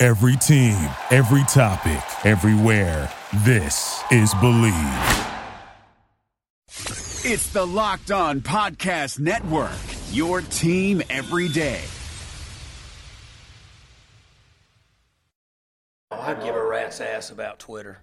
Every team, every topic, everywhere. This is Believe. It's the Locked On Podcast Network, your team every day. I'd give a rat's ass about Twitter.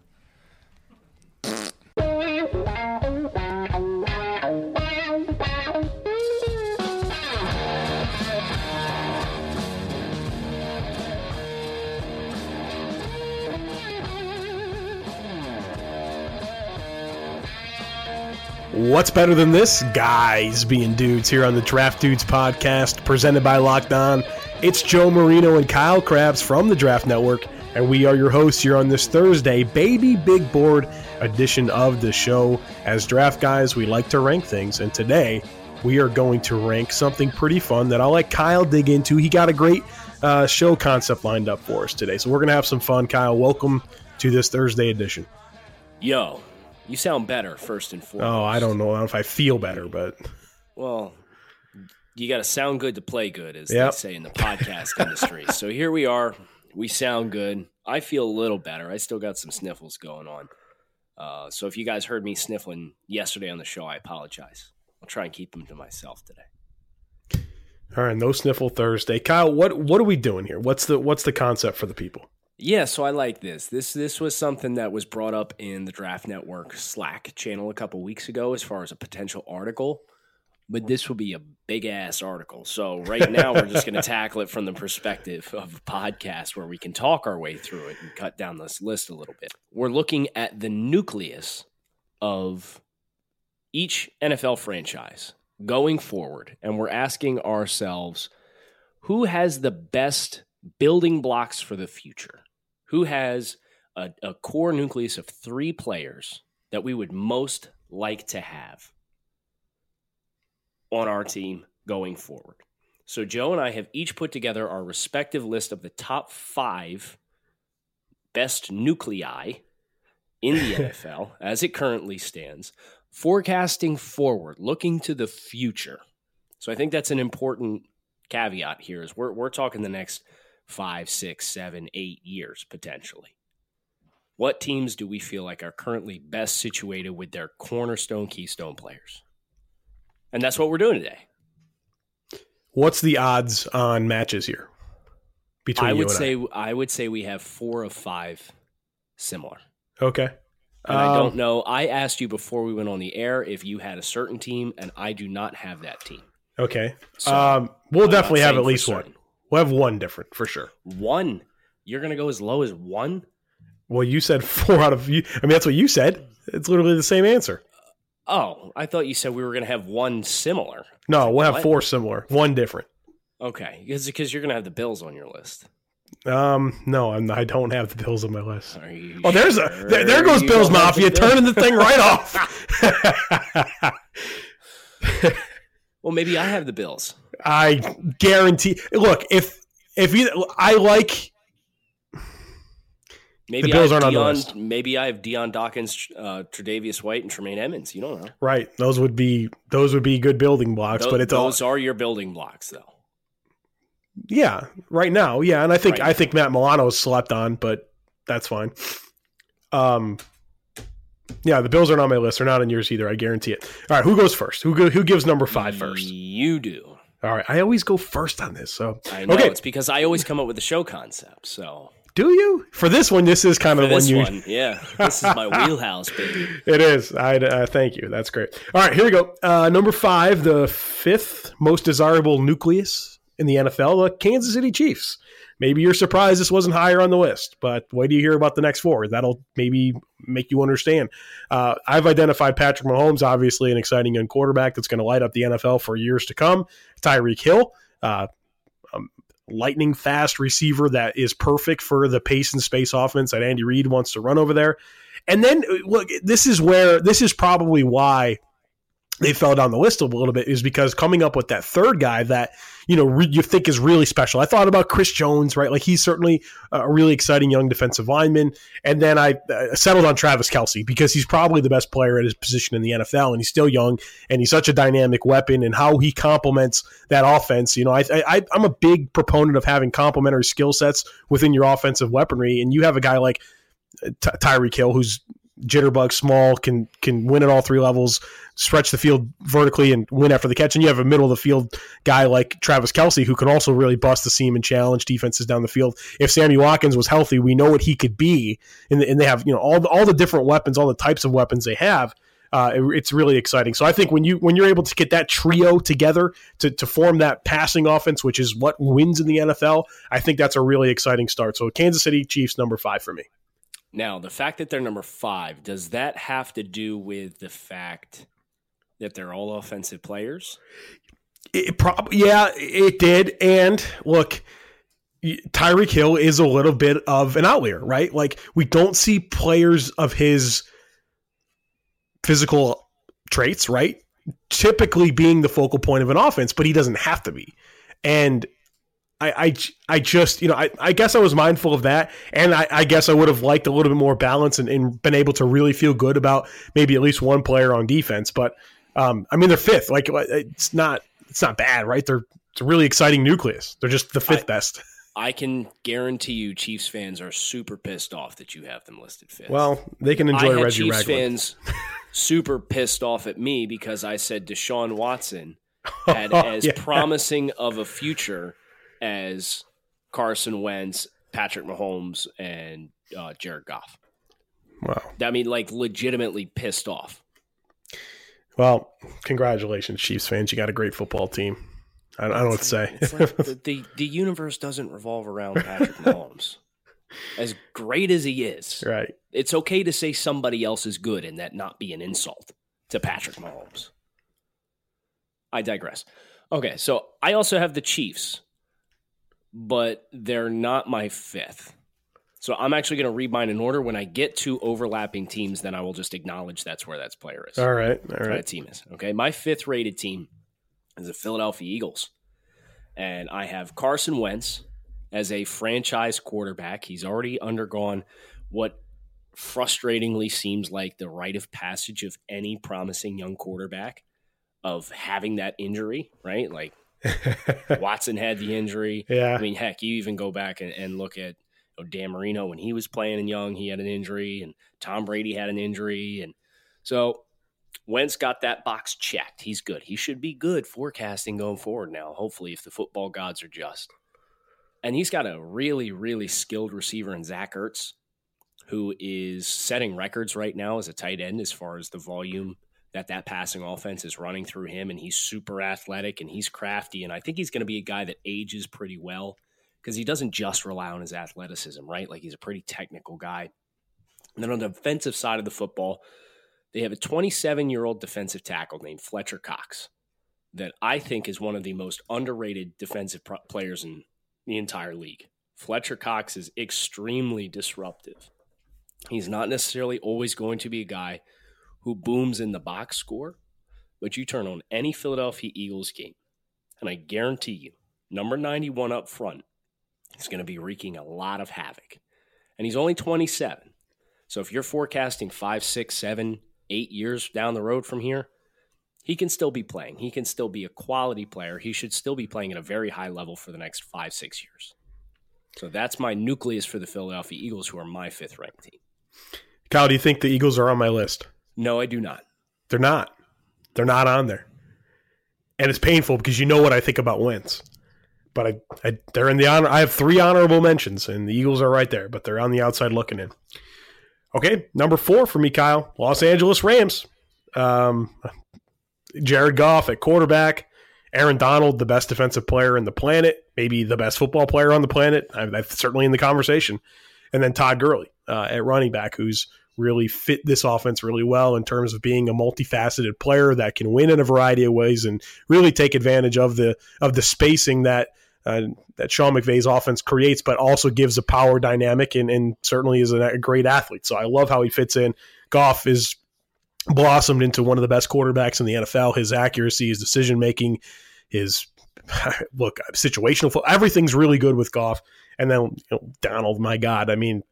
What's better than this? Guys being dudes here on the Draft Dudes podcast presented by Locked On. It's Joe Marino and Kyle Crabbs from the Draft Network, and we are your hosts here on this Thursday, baby big board edition of the show. As draft guys, we like to rank things, and today we are going to rank something pretty fun that I'll let Kyle dig into. He got a great uh, show concept lined up for us today, so we're going to have some fun. Kyle, welcome to this Thursday edition. Yo, you sound better, first and foremost. Oh, I don't know I don't know if I feel better, but Well, you got to sound good to play good, as Yep. they say in the podcast industry. So here we are. We sound good. I feel a little better. I still got some sniffles going on. Uh, so if you guys heard me sniffling yesterday on the show, I apologize. I'll try and keep them to myself today. All right, no sniffle Thursday. Kyle, what what are we doing here? What's the what's the concept for the people? Yeah, so I like this. This this was something that was brought up in the Draft Network Slack channel a couple weeks ago as far as a potential article. But this will be a big ass article. So right now we're just going to tackle it from the perspective of a podcast where we can talk our way through it and cut down this list a little bit. We're looking at the nucleus of each NFL franchise going forward and we're asking ourselves who has the best building blocks for the future? Who has a, a core nucleus of three players that we would most like to have on our team going forward? So, Joe and I have each put together our respective list of the top five best nuclei in the NFL as it currently stands, forecasting forward, looking to the future. So, I think that's an important caveat here is we're, we're talking the next five, six, seven, eight years potentially. What teams do we feel like are currently best situated with their cornerstone keystone players? And that's what we're doing today. What's the odds on matches here? Between I would say I would say we have four of five similar. Okay. And I Um, don't know. I asked you before we went on the air if you had a certain team, and I do not have that team. Okay. So, um, we'll I'm definitely have at least one. certain. We'll have one different for sure. One. You're gonna go as low as one? Well, you said four out of you. I mean, that's what you said. It's literally the same answer. Oh, I thought you said we were gonna have one similar. No, we'll have What? four similar, one different. Okay, because because you're gonna have the Bills on your list. Um, no, I'm, I don't have the Bills on my list. Oh, there's a there, there goes you Bills don't the Mafia turning the thing right off. Well, maybe I have the Bills. I guarantee. Look, if if you, I like Maybe the Bills aren't on the list. Maybe I have Dion Dawkins, uh, Tre'Davious White, and Tremaine Edmunds. You don't know. right. Those would be those would be good building blocks, Tho- but it's all those are your building blocks, though. yeah. Right now, yeah, and I think Right I think Matt Milano slept on, but that's fine. Um, yeah, the Bills aren't on my list. They're not on yours either. I guarantee it. All right, who goes first? Who go, who gives number five first? You do. All right, I always go first on this. So I know. okay, It's because I always come up with the show concept. So do you for this one? This is kind of the one you. one, yeah, this is my wheelhouse, baby. It is. I uh, thank you. That's great. All right, here we go. Uh, number five, the fifth most desirable nucleus in the NFL, the Kansas City Chiefs. Maybe you're surprised this wasn't higher on the list, but wait do you hear about the next four? That'll maybe make you understand. Uh, I've identified Patrick Mahomes, obviously an exciting young quarterback that's going to light up the NFL for years to come. Tyreek Hill, uh, um, lightning fast receiver that is perfect for the pace and space offense that Andy Reid wants to run over there. And then look, this is where this is probably why they fell down the list a little bit is because coming up with that third guy that you know re- you think is really special. I thought about Chris Jones, right? Like he's certainly a really exciting young defensive lineman, and then I uh, settled on Travis Kelce because he's probably the best player at his position in the NFL, and he's still young, and he's such a dynamic weapon, and how he complements that offense. You know, I, I I'm a big proponent of having complementary skill sets within your offensive weaponry, and you have a guy like uh, Ty- Tyreek Hill who's jitterbug small can can win at all three levels stretch the field vertically and win after the catch and you have a middle of the field guy like Travis Kelce who can also really bust the seam and challenge defenses down the field if Sammy Watkins was healthy we know what he could be and, and they have you know all the, all the different weapons all the types of weapons they have uh, it, it's really exciting. So I think when you when you're able to get that trio together to, to form that passing offense, which is what wins in the NFL, I think that's a really exciting start. So Kansas City Chiefs number five for me. Now, the fact that they're number five, does that have to do with the fact that they're all offensive players? It probably, yeah, it did. And look, Tyreek Hill is a little bit of an outlier, right? Like we don't see players of his physical traits, right? Typically being the focal point of an offense, but he doesn't have to be. And I, I, I just, you know, I, I guess I was mindful of that. And I, I guess I would have liked a little bit more balance and, and, been able to really feel good about maybe at least one player on defense. But, um, I mean, they're fifth. Like, it's not, it's not bad, right? They're, it's a really exciting nucleus. They're just the fifth I, best. I can guarantee you, Chiefs fans are super pissed off that you have them listed fifth. Well, they can enjoy I Reggie Chiefs Ragland. fans super pissed off at me because I said Deshaun Watson had as yeah. promising of a future as Carson Wentz, Patrick Mahomes, and uh, Jared Goff. Wow. I mean, like, legitimately pissed off. Well, congratulations, Chiefs fans. You got a great football team. I, I don't know what to say. Like the, the, the universe doesn't revolve around Patrick Mahomes. As great as he is, right? It's okay to say somebody else is good and that not be an insult to Patrick Mahomes. I digress. Okay, so I also have the Chiefs but they're not my fifth. So I'm actually going to read mine in order. When I get to overlapping teams, then I will just acknowledge that's where that player is. All right. All right. That team is. Okay. My fifth rated team is the Philadelphia Eagles. And I have Carson Wentz as a franchise quarterback. He's already undergone what frustratingly seems like the rite of passage of any promising young quarterback of having that injury, right? Like Watson had the injury. Yeah. I mean, heck, you even go back and, and look at you know, Dan Marino when he was playing and young, he had an injury, and Tom Brady had an injury. And so Wentz got that box checked. He's good. He should be good forecasting going forward now, hopefully, if the football gods are just. And he's got a really, really skilled receiver in Zach Ertz, who is setting records right now as a tight end as far as the volume that that passing offense is running through him and he's super athletic and he's crafty and I think he's going to be a guy that ages pretty well because he doesn't just rely on his athleticism, right? Like he's a pretty technical guy. And then on the defensive side of the football, they have a 27-year-old defensive tackle named Fletcher Cox that I think is one of the most underrated defensive pro- players in the entire league. Fletcher Cox is extremely disruptive. He's not necessarily always going to be a guy who booms in the box score, but you turn on any Philadelphia Eagles game, and I guarantee you, number 91 up front is going to be wreaking a lot of havoc. And he's only 27. So if you're forecasting five, six, seven, eight years down the road from here, he can still be playing. He can still be a quality player. He should still be playing at a very high level for the next five, six years. So that's my nucleus for the Philadelphia Eagles, who are my fifth ranked team. Kyle, do you think the Eagles are on my list? No, I do not. They're not. They're not on there. And it's painful because you know what I think about Wentz. But I, I they're in the honor. I have three honorable mentions, and the Eagles are right there, but they're on the outside looking in. Okay, number four for me, Kyle. Los Angeles Rams. Um, Jared Goff at quarterback. Aaron Donald, the best defensive player in the planet, maybe the best football player on the planet. I, I certainly in the conversation. And then Todd Gurley uh, at running back, who's really fit this offense really well in terms of being a multifaceted player that can win in a variety of ways and really take advantage of the of the spacing that uh, that Sean McVay's offense creates, but also gives a power dynamic and, and certainly is a, a great athlete. So I love how he fits in. Goff is blossomed into one of the best quarterbacks in the NFL. His accuracy, his decision making, his look situational, everything's really good with Goff. And then you know, Donald, my God, I mean,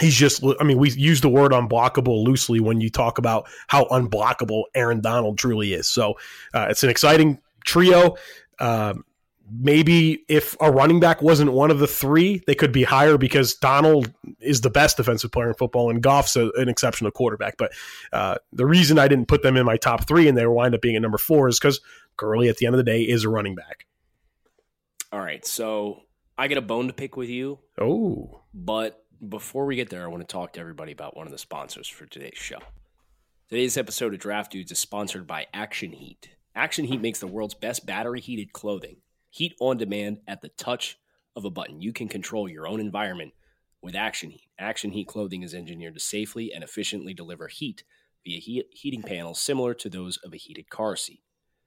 he's just i mean we use the word unblockable loosely when you talk about how unblockable aaron donald truly is. So uh, it's an exciting trio. Um, maybe if a running back wasn't one of the three they could be higher because donald is the best defensive player in football and goff's a, an exceptional quarterback. But uh, the reason i didn't put them in my top three and they wind up being at number four is because Gurley at the end of the day is a running back. All right. So i get a bone to pick with you. Oh. But before we get there, I want to talk to everybody about one of the sponsors for today's show. Today's episode of Draft Dudes is sponsored by Action Heat. Action Heat makes the world's best battery heated clothing. Heat on demand at the touch of a button. You can control your own environment with Action Heat. Action Heat clothing is engineered to safely and efficiently deliver heat via heat, heating panels similar to those of a heated car seat.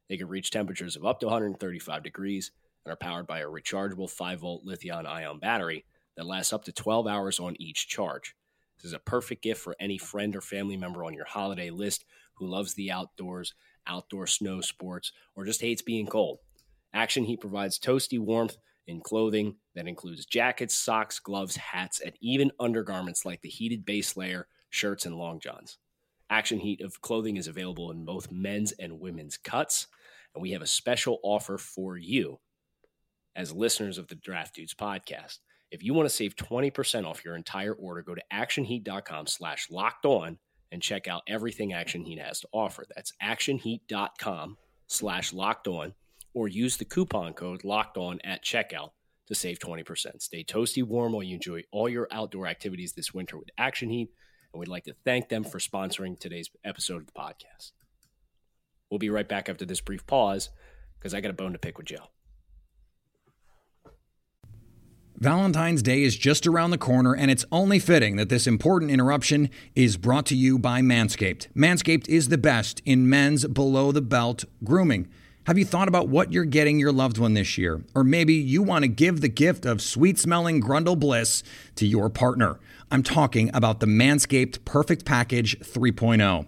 They can reach temperatures of up to 135 degrees and are powered by a rechargeable 5 volt lithium ion battery that lasts up to 12 hours on each charge. This is a perfect gift for any friend or family member on your holiday list who loves the outdoors, outdoor snow sports, or just hates being cold. Action Heat provides toasty warmth in clothing that includes jackets, socks, gloves, hats, and even undergarments like the heated base layer, shirts, and long johns. Action Heat of clothing is available in both men's and women's cuts, and we have a special offer for you as listeners of the Draft Dudes podcast. If you want to save 20% off your entire order, go to actionheat.com slash locked on and check out everything Action Heat has to offer. That's actionheat.com slash locked on or use the coupon code locked on at checkout to save 20%. Stay toasty warm while you enjoy all your outdoor activities this winter with Action Heat. And we'd like to thank them for sponsoring today's episode of the podcast. We'll be right back after this brief pause because I got a bone to pick with Joe. Valentine's Day is just around the corner, and it's only fitting that this important interruption is brought to you by Manscaped. Manscaped is the best in men's below the belt grooming. Have you thought about what you're getting your loved one this year? Or maybe you want to give the gift of sweet smelling grundle bliss to your partner. I'm talking about the Manscaped Perfect Package 3.0.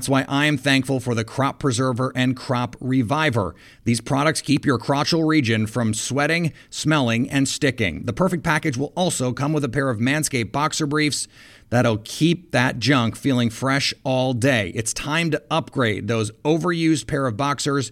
why I am thankful for the Crop Preserver and Crop Reviver. These products keep your crotchal region from sweating, smelling, and sticking. The Perfect Package will also come with a pair of Manscaped boxer briefs that'll keep that junk feeling fresh all day. It's time to upgrade those overused pair of boxers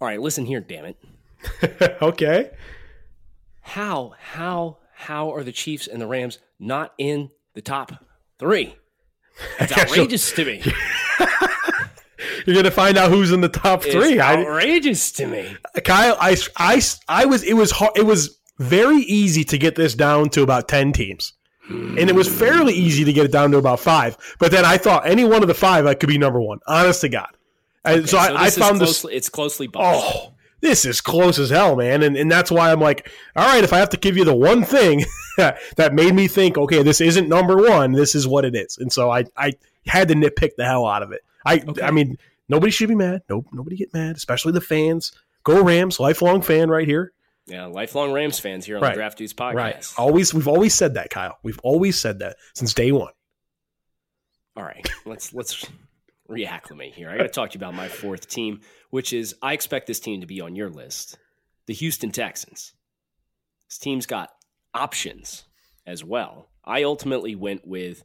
All right, listen here, damn it. okay. How, how, how are the Chiefs and the Rams not in the top three? It's outrageous to me. You're gonna find out who's in the top It's three. I, outrageous to me. Kyle, I, I, I was it was hard, it was very easy to get this down to about ten teams, and it was fairly easy to get it down to about five. But then I thought any one of the five I could be number one. Honest to God. And so, I, I this found this. closely, it's closely. Oh, this is close as hell, man. And and that's why I'm like, all right, if I have to give you the one thing that made me think, okay, this isn't number one, this is what it is. And so I I had to nitpick the hell out of it. I I mean, nobody should be mad. Nope, nobody get mad, especially the fans. Go Rams, lifelong fan right here. Yeah, lifelong Rams fans here on Right. the Draft Dudes podcast. Right. Always we've always said that, Kyle. We've always said that since day one. All right, let's let's reacclimate here. I got to talk to you about my fourth team, which is I expect this team to be on your list. the Houston Texans. This team's got options as well. I ultimately went with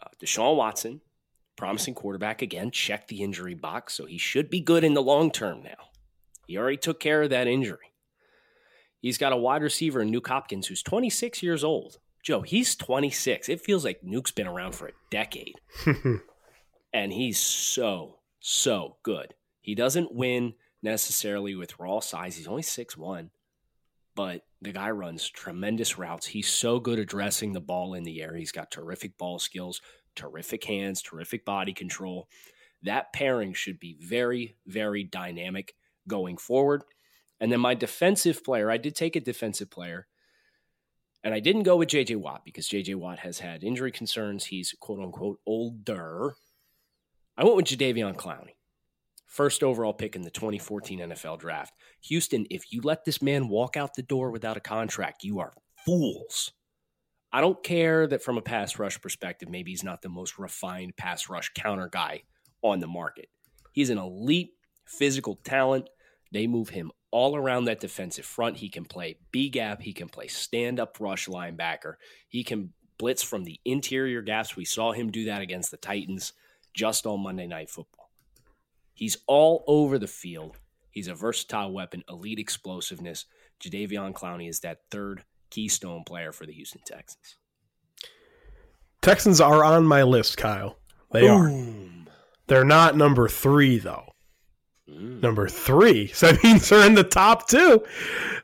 uh, Deshaun Watson, promising quarterback again, checked the injury box, so he should be good in the long term now. He already took care of that injury. He's got a wide receiver in Nuke Hopkins who's 26 years old. Joe, he's 26. It feels like Nuke's been around for a decade. and he's so, so good. He doesn't win necessarily with raw size. He's only six one, but the guy runs tremendous routes. He's so good addressing the ball in the air. He's got terrific ball skills, terrific hands, terrific body control. That pairing should be very, very dynamic going forward. And then my defensive player, I did take a defensive player. And I didn't go with JJ Watt because JJ Watt has had injury concerns. He's quote unquote older. I went with Jadeveon Clowney, first overall pick in the 2014 NFL draft. Houston, if you let this man walk out the door without a contract, you are fools. I don't care that from a pass rush perspective, maybe he's not the most refined pass rush counter guy on the market. He's an elite physical talent. They move him all around that defensive front. He can play B gap. He can play stand up rush linebacker. He can blitz from the interior gaps. We saw him do that against the Titans just on Monday Night Football. He's all over the field. He's a versatile weapon, elite explosiveness. Jadeveon Clowney is that third keystone player for the Houston Texans. Texans are on my list, Kyle. They Boom. are. They're not number three, though. Mm. Number three. So that means they're in the top two.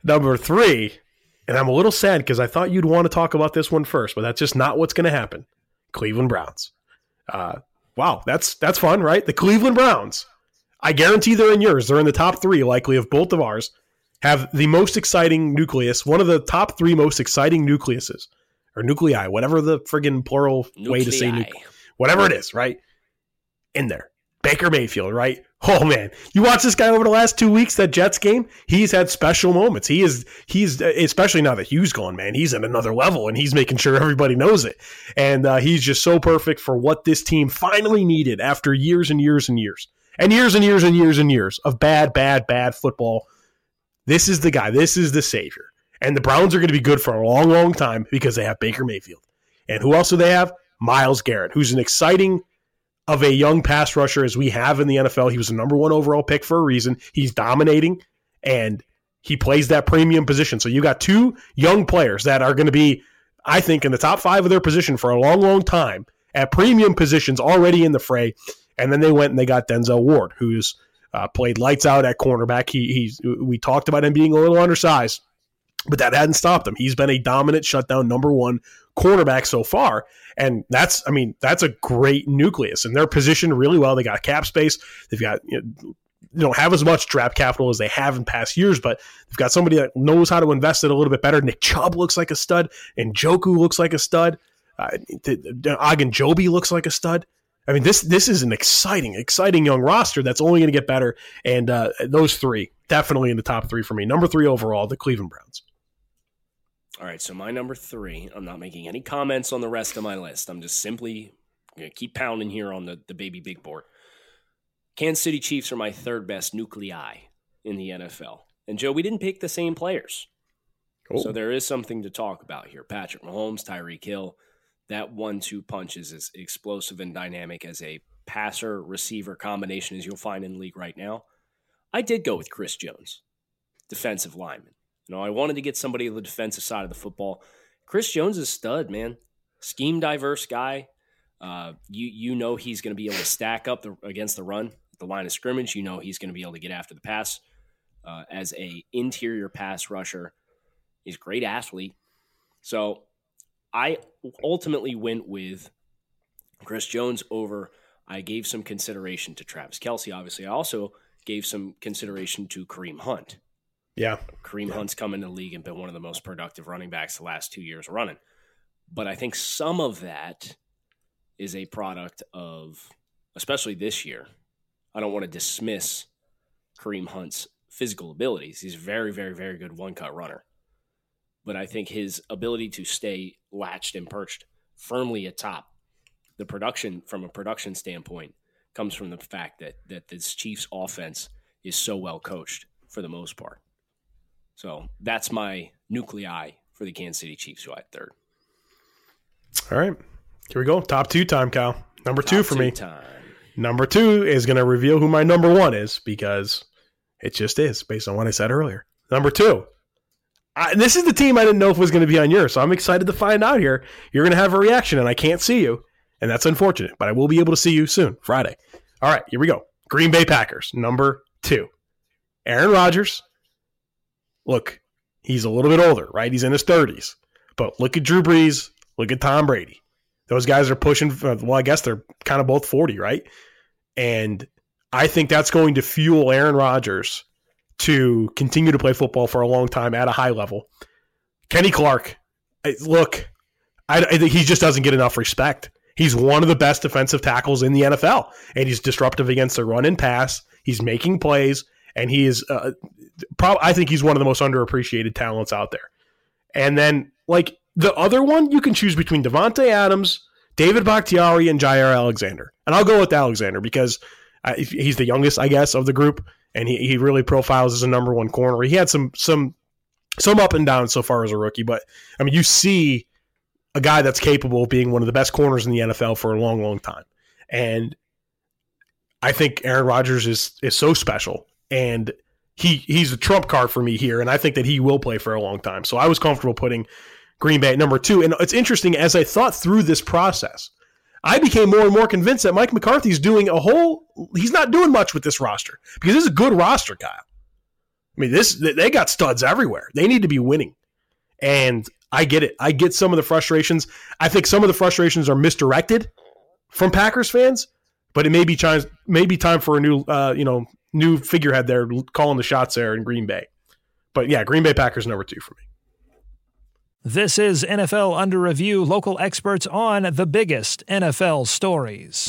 Number three. And I'm a little sad because I thought you'd want to talk about this one first, but that's just not what's going to happen. Cleveland Browns. Uh, wow, that's that's fun, right? The Cleveland Browns. I guarantee they're in yours. They're in the top three, likely of both of ours. Have the most exciting nucleus, one of the top three most exciting nucleuses or nuclei, whatever the friggin' plural nuclei. way to say, nu- whatever it is, right? In there. Baker Mayfield, right? Oh man, you watch this guy over the last two weeks. That Jets game, he's had special moments. He is, he's especially now that Hue's gone, man. He's at another level, and he's making sure everybody knows it. And uh, he's just so perfect for what this team finally needed after years and years and years and years and years and years and years of bad, bad, bad football. This is the guy. This is the savior. And the Browns are going to be good for a long, long time because they have Baker Mayfield. And who else do they have? Myles Garrett, who's an exciting of a young pass rusher as we have in the NFL. He was a number one overall pick for a reason. He's dominating and he plays that premium position. So you got two young players that are going to be, I think, in the top five of their position for a long, long time at premium positions already in the fray. And then they went and they got Denzel Ward, who's uh, played lights out at cornerback. He, he's we talked about him being a little undersized, but that hadn't stopped him. He's been a dominant shutdown number one cornerback so far. And that's, I mean, that's a great nucleus. And they're positioned really well. They got cap space. They've got, you know, they don't have as much draft capital as they have in past years, but they've got somebody that knows how to invest it a little bit better. Nick Chubb looks like a stud, and Njoku looks like a stud. Uh, Ogunjobi looks like a stud. I mean, this this is an exciting, exciting young roster that's only going to get better. And uh, those three definitely in the top three for me. Number three overall, the Cleveland Browns. All right, so my number three, I'm not making any comments on the rest of my list. I'm just simply going to keep pounding here on the, the baby big board. Kansas City Chiefs are my third best nuclei in the NFL. And Joe, we didn't pick the same players. Cool. So there is something to talk about here. Patrick Mahomes, Tyreek Hill, that one two punch is as explosive and dynamic as a passer receiver combination as you'll find in the league right now. I did go with Chris Jones, defensive lineman. You know, I wanted to get somebody on the defensive side of the football. Chris Jones is a stud, man. Scheme diverse guy. Uh, you you know he's going to be able to stack up the, against the run, the line of scrimmage. You know he's going to be able to get after the pass uh, as a interior pass rusher. He's a great athlete. So I ultimately went with Chris Jones over. I gave some consideration to Travis Kelce. Obviously, I also gave some consideration to Kareem Hunt. Yeah. Kareem yeah. Hunt's come in the league and been one of the most productive running backs the last two years running. But I think some of that is a product of, especially this year, I don't want to dismiss Kareem Hunt's physical abilities. He's a very, very, very good one cut runner. But I think his ability to stay latched and perched firmly atop the production from a production standpoint comes from the fact that that this Chiefs offense is so well coached for the most part. So that's my nuclei for the Kansas City Chiefs, who I had third. All right. Here we go. Top two time, Kyle. Number two for two me. Time. Number two is going to reveal who my number one is because it just is based on what I said earlier. Number two. I, this is the team I didn't know if was going to be on yours, so I'm excited to find out here. You're going to have a reaction, and I can't see you, and that's unfortunate, but I will be able to see you soon, Friday. All right, here we go. Green Bay Packers, number two. Aaron Rodgers. Look, he's a little bit older, right? He's in his 30s. But look at Drew Brees. Look at Tom Brady. Those guys are pushing, well, I guess they're kind of both 40, right? And I think that's going to fuel Aaron Rodgers to continue to play football for a long time at a high level. Kenny Clark, look, I, I think he just doesn't get enough respect. He's one of the best defensive tackles in the NFL, and he's disruptive against the run and pass. He's making plays, and he is. Uh, I think he's one of the most underappreciated talents out there. And then, like the other one, you can choose between Davante Adams, David Bakhtiari, and Jaire Alexander. And I'll go with Alexander because uh, he's the youngest, I guess, of the group, and he, he really profiles as a number one corner. He had some some some up and down so far as a rookie, but I mean, you see a guy that's capable of being one of the best corners in the NFL for a long, long time. And I think Aaron Rodgers is is so special, and he he's a trump card for me here, and I think that he will play for a long time. So I was comfortable putting Green Bay at number two. And it's interesting as I thought through this process, I became more and more convinced that Mike McCarthy's doing a whole. He's not doing much with this roster because this is a good roster, Kyle. I mean, this they got studs everywhere. They need to be winning, and I get it. I get some of the frustrations. I think some of the frustrations are misdirected from Packers fans, but it may be time maybe time for a new uh, you know new figurehead there calling the shots there in Green Bay. But yeah, Green Bay Packers number two for me. This is NFL Under Review, local experts on the biggest NFL stories.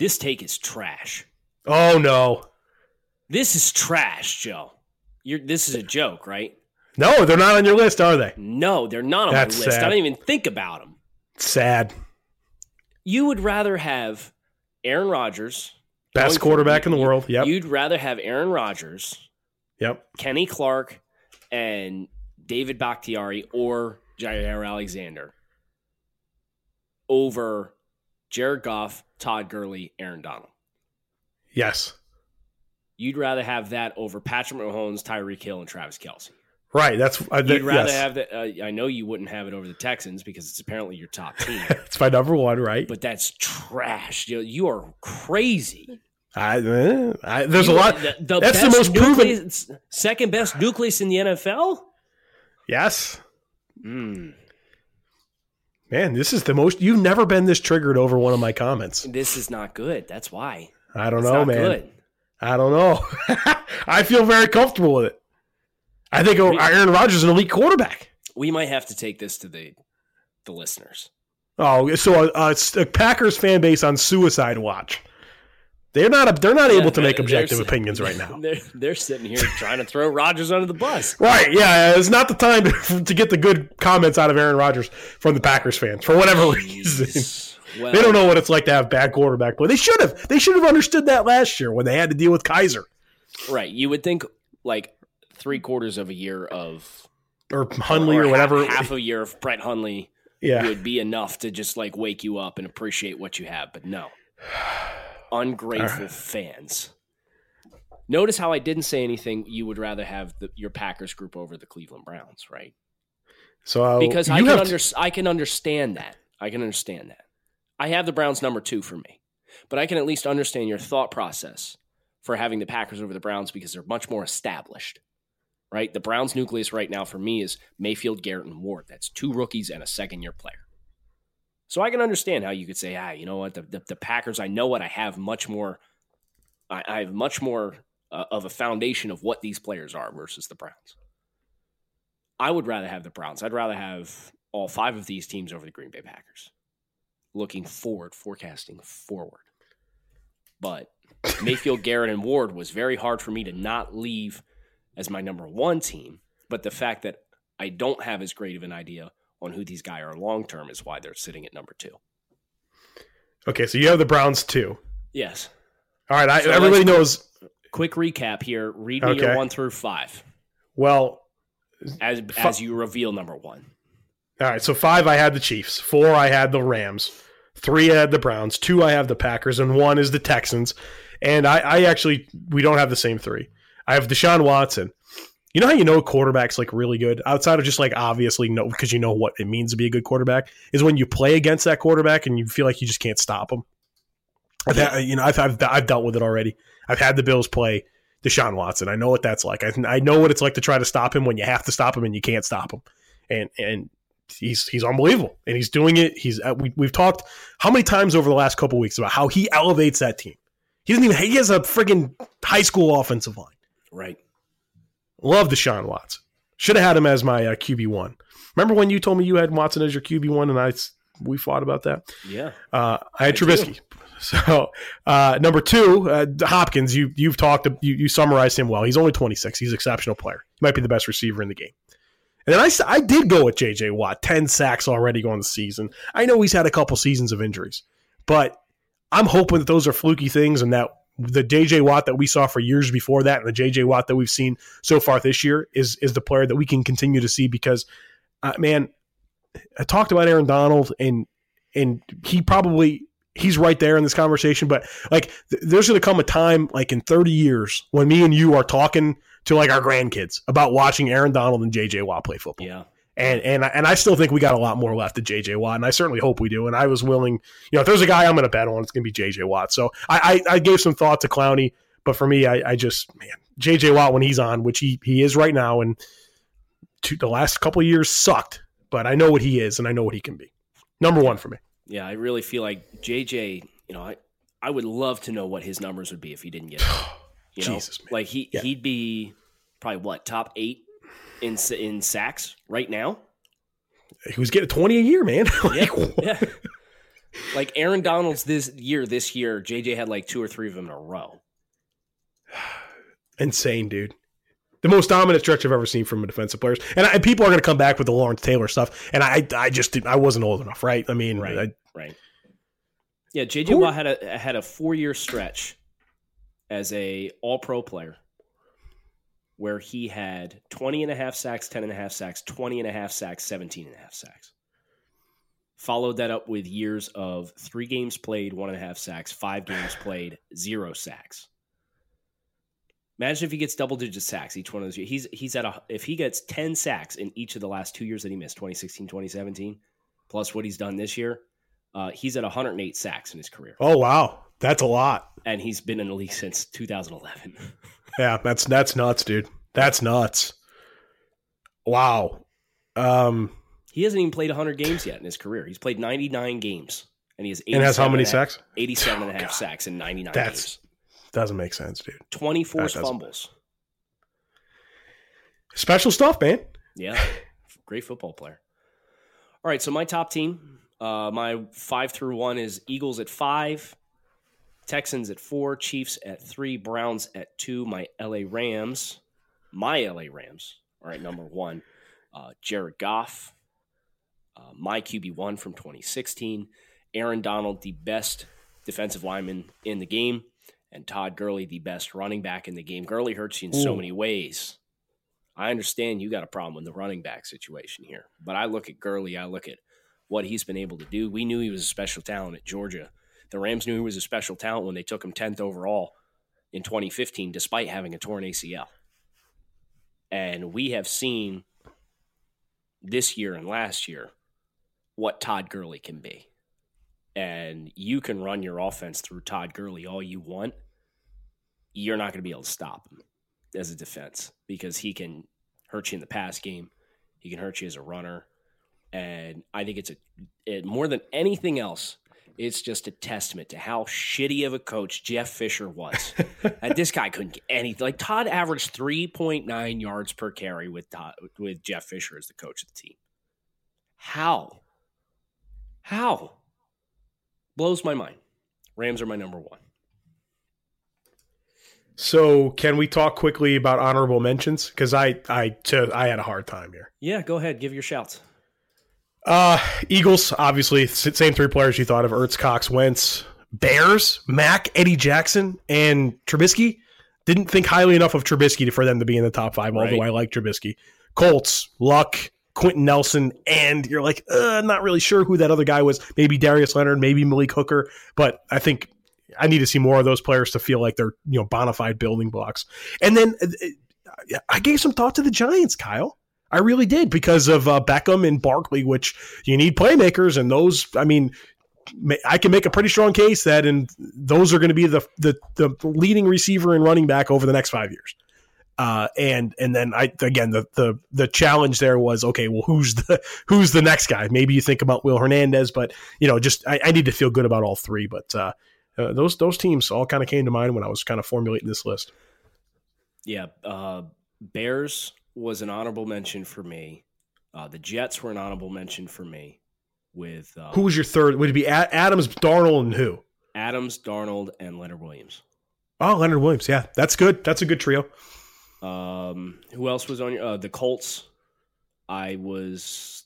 This take is trash. Oh no, This is trash, Joe. You're, this is a joke, right? no, they're not on your list, are they? No, they're not on That's my list. sad. I don't even think about them. Sad. You would rather have Aaron Rodgers, Best quarterback in the world. Yep. You'd rather have Aaron Rodgers, yep. Kenny Clark, and David Bakhtiari or Jaire Alexander over Jared Goff, Todd Gurley, Aaron Donald. Yes. You'd rather have that over Patrick Mahomes, Tyreek Hill, and Travis Kelce. Right. That's. Uh, You'd rather yes. have that. Uh, I know you wouldn't have it over the Texans because it's apparently your top team, It's my number one, right? but that's trash. You, you are crazy. I, eh, I, there's You a lot. The, the that's the most proven. nucleus, second best nucleus in the NFL. Yes. Mm, Man, this is the most. You've never been this triggered over one of my comments. this is not good. That's why. I don't It's know, not man. good. I don't know. I feel very comfortable with it. I think oh, Aaron Rodgers is an elite quarterback. We might have to take this to the the listeners. Oh, so uh, it's a Packers fan base on suicide watch. They're not. They're not able to make objective opinions right now. They're they're sitting here trying to throw Rodgers under the bus. Right? Yeah, it's not the time to, to get the good comments out of Aaron Rodgers from the Packers fans for whatever reason. Well, They don't know what it's like to have bad quarterback play. They should have. They should have understood that last year when they had to deal with Kizer Right. You would think like three quarters of a year of or Hundley or, half- whatever. half, a year of Brett Hundley yeah, would be enough to just like wake you up and appreciate what you have. But no, ungrateful fans. Notice how I didn't say anything. You would rather have the, your Packers group over the Cleveland Browns, right? So uh, Because I can, under, I can understand that. I can understand that. I have the Browns number two for me, but I can at least understand your thought process for having the Packers over the Browns because they're much more established, right? The Browns nucleus right now for me is Mayfield, Garrett, and Ward. That's two rookies and a second year player. So I can understand how you could say, ah, you know what, the, the, the Packers, I know what I have much more, I, I have much more uh, of a foundation of what these players are versus the Browns. I would rather have the Browns. I'd rather have all five of these teams over the Green Bay Packers. Looking forward, forecasting forward. But Mayfield, Garrett, and Ward was very hard for me to not leave as my number one team. But the fact that I don't have as great of an idea on who these guys are long term is why they're sitting at number two. okay. So you have the Browns too. Yes. All right. I, So everybody knows. Quick recap here. Read me Okay. your one through five Well, as as you reveal number one. all right. So five, I had the Chiefs. Four, I had the Rams. Three, I had the Browns. Two, I have the Packers, and one is the Texans. And I, I actually we don't have the same three. I have Deshaun Watson. You know how you know a quarterback's like really good outside of just like obviously no because you know what it means to be a good quarterback is when you play against that quarterback and you feel like you just can't stop him. I've had, you know I've, I've I've dealt with it already. I've had the Bills play Deshaun Watson. I know what that's like. I, I know what it's like to try to stop him when you have to stop him and you can't stop him. And and he's he's unbelievable and he's doing it. He's uh, we, we've talked how many times over the last couple weeks about how he elevates that team. He doesn't even he has a friggin' high school offensive line. Right. Love Deshaun Watson. Should have had him as my uh, QB one. Remember when you told me you had Watson as your QB one and I we fought about that? Yeah. Uh, I had I do. Trubisky. So uh, number two, uh, Hopkins. You you've talked you, you summarized him well. He's only 26. He's an exceptional player. He might be the best receiver in the game. And then I did go with J.J. Watt. 10 sacks already going the season. I know he's had a couple seasons of injuries, but I'm hoping that those are fluky things and that the J.J. Watt that we saw for years before that and the J.J. Watt that we've seen so far this year is is the player that we can continue to see because, uh, man, I talked about Aaron Donald and and he probably he's right there in this conversation. But like, th- there's going to come a time, like in 30 years, when me and you are talking to like our grandkids about watching Aaron Donald and JJ Watt play football. Yeah. And and I- and I still think we got a lot more left to JJ Watt, and I certainly hope we do. And I was willing, you know, if there's a guy I'm going to bet on, it's going to be JJ Watt. So I, I I gave some thought to Clowney, but for me, I, I just man, JJ Watt when he's on, which he he is right now, and to, the last couple of years sucked, but I know what he is, and I know what he can be. Number one for me. Yeah, I really feel like JJ, you know, I, I would love to know what his numbers would be if he didn't get. You know, Jesus, man. like he Yeah. he'd be probably what top eight in in sacks right now. He was getting 20 a year, man. Like, Yeah, yeah. Like Aaron Donald's this year, this year, JJ had like two or three of them in a row. Insane, dude. The most dominant stretch I've ever seen from a defensive players. And, I, people are going to come back with the Lawrence Taylor stuff. And I, I just, didn't, I wasn't old enough, right? I mean, Right. I, Right. Yeah, JJ Watt had a had a four year stretch as a all pro player where he had 20 and a half sacks, 10 and a half sacks, 20 and a half sacks, 17 and a half sacks. Followed that up with years of three games played, one and a half sacks, five games played, zero sacks. Imagine if he gets double digit sacks each one of those years. He's he's at a if he gets 10 sacks in each of the last two years that he missed, 2016, 2017, plus what he's done this year, uh, he's at 108 sacks in his career. oh, wow. That's a lot. And he's been in the league since 2011. Yeah, that's, that's nuts, dude. That's nuts. Wow. Um, he hasn't even played 100 games yet in his career. He's played 99 games. And he has and has how 87 many sacks? 87 and a Oh, half God. sacks in 99 That's- games. Doesn't make sense, dude. 20 forced doesn't- fumbles. Special stuff, man. Yeah, great football player. All right, so my top team, uh, my five through one is Eagles at five, Texans at four, Chiefs at three, Browns at two. My LA Rams, my LA Rams are at number one. Uh, Jared Goff, uh, my QB one from 2016. Aaron Donald, the best defensive lineman in the game, and Todd Gurley, the best running back in the game. Gurley hurts you in so many ways. I understand you got a problem with the running back situation here, but I look at Gurley, I look at what he's been able to do. We knew he was a special talent at Georgia. The Rams knew he was a special talent when they took him 10th overall in 2015 despite having a torn ACL. And we have seen this year and last year what Todd Gurley can be. And you can run your offense through Todd Gurley all you want. You're not going to be able to stop him as a defense because he can hurt you in the pass game. He can hurt you as a runner. And I think it's a it, more than anything else, it's just a testament to how shitty of a coach Jeff Fisher was. and uh, this guy couldn't get anything. Like Todd averaged 3.9 yards per carry with Todd, with Jeff Fisher as the coach of the team. How? How? Blows my mind. Rams are my number one. So, can we talk quickly about honorable mentions? Because I, I, I had a hard time here. Yeah, go ahead. Give your shouts. Uh, Eagles, obviously, same three players you thought of: Ertz, Cox, Wentz. Bears, Mack, Eddie Jackson, and Trubisky. Didn't think highly enough of Trubisky for them to be in the top five, although right. I like Trubisky. Colts, Luck, Quenton Nelson, and you're like, uh, not really sure who that other guy was. Maybe Darius Leonard, maybe Malik Hooker, but I think I need to see more of those players to feel like they're you know bona fide building blocks. And then uh, I gave some thought to the Giants, Kyle. I really did because of uh, Beckham and Barkley, which you need playmakers, and those. I mean, I can make a pretty strong case that, and those are going to be the, the the leading receiver and running back over the next five years. Uh, and and then I again the the the challenge there was okay well who's the who's the next guy maybe you think about Will Hernandez but you know just I, I need to feel good about all three but uh, uh, those those teams all kind of came to mind when I was kind of formulating this list. Yeah, uh, Bears was an honorable mention for me. Uh, the Jets were an honorable mention for me. With uh, who was your third? Would it be Adams, Darnold, and who? Adams, Darnold, and Leonard Williams. Oh, Leonard Williams. Yeah, that's good. That's a good trio. Um, who else was on your? Uh, the Colts. I was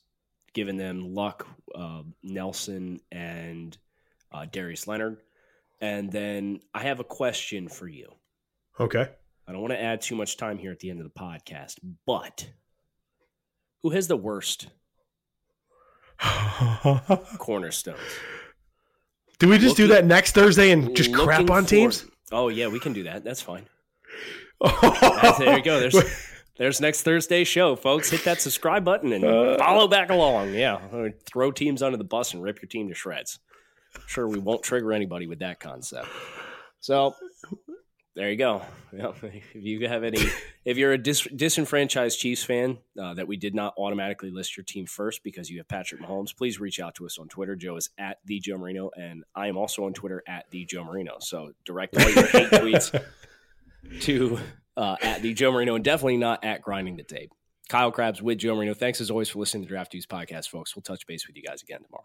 giving them luck, uh, Nelson and uh, Darius Leonard. And then I have a question for you. Okay. I don't want to add too much time here at the end of the podcast, but who has the worst cornerstones? Do we just looking, do that next Thursday and just crap on teams? For, oh yeah, we can do that. That's fine. That's, there you go. There's there's next Thursday show, folks. Hit that subscribe button and uh, follow back along. Yeah, throw teams under the bus and rip your team to shreds. I'm sure we won't trigger anybody with that concept. So there you go. if you have any, if you're a dis- disenfranchised Chiefs fan uh, that we did not automatically list your team first because you have Patrick Mahomes, please reach out to us on Twitter. Joe is at the Joe Marino, and I am also on Twitter at the Joe Marino. So direct all your hate tweets to uh, at the Joe Marino, and definitely not at grinding the tape. Kyle Crabbs with Joe Marino. Thanks as always for listening to Draft Dudes podcast, folks. We'll touch base with you guys again tomorrow.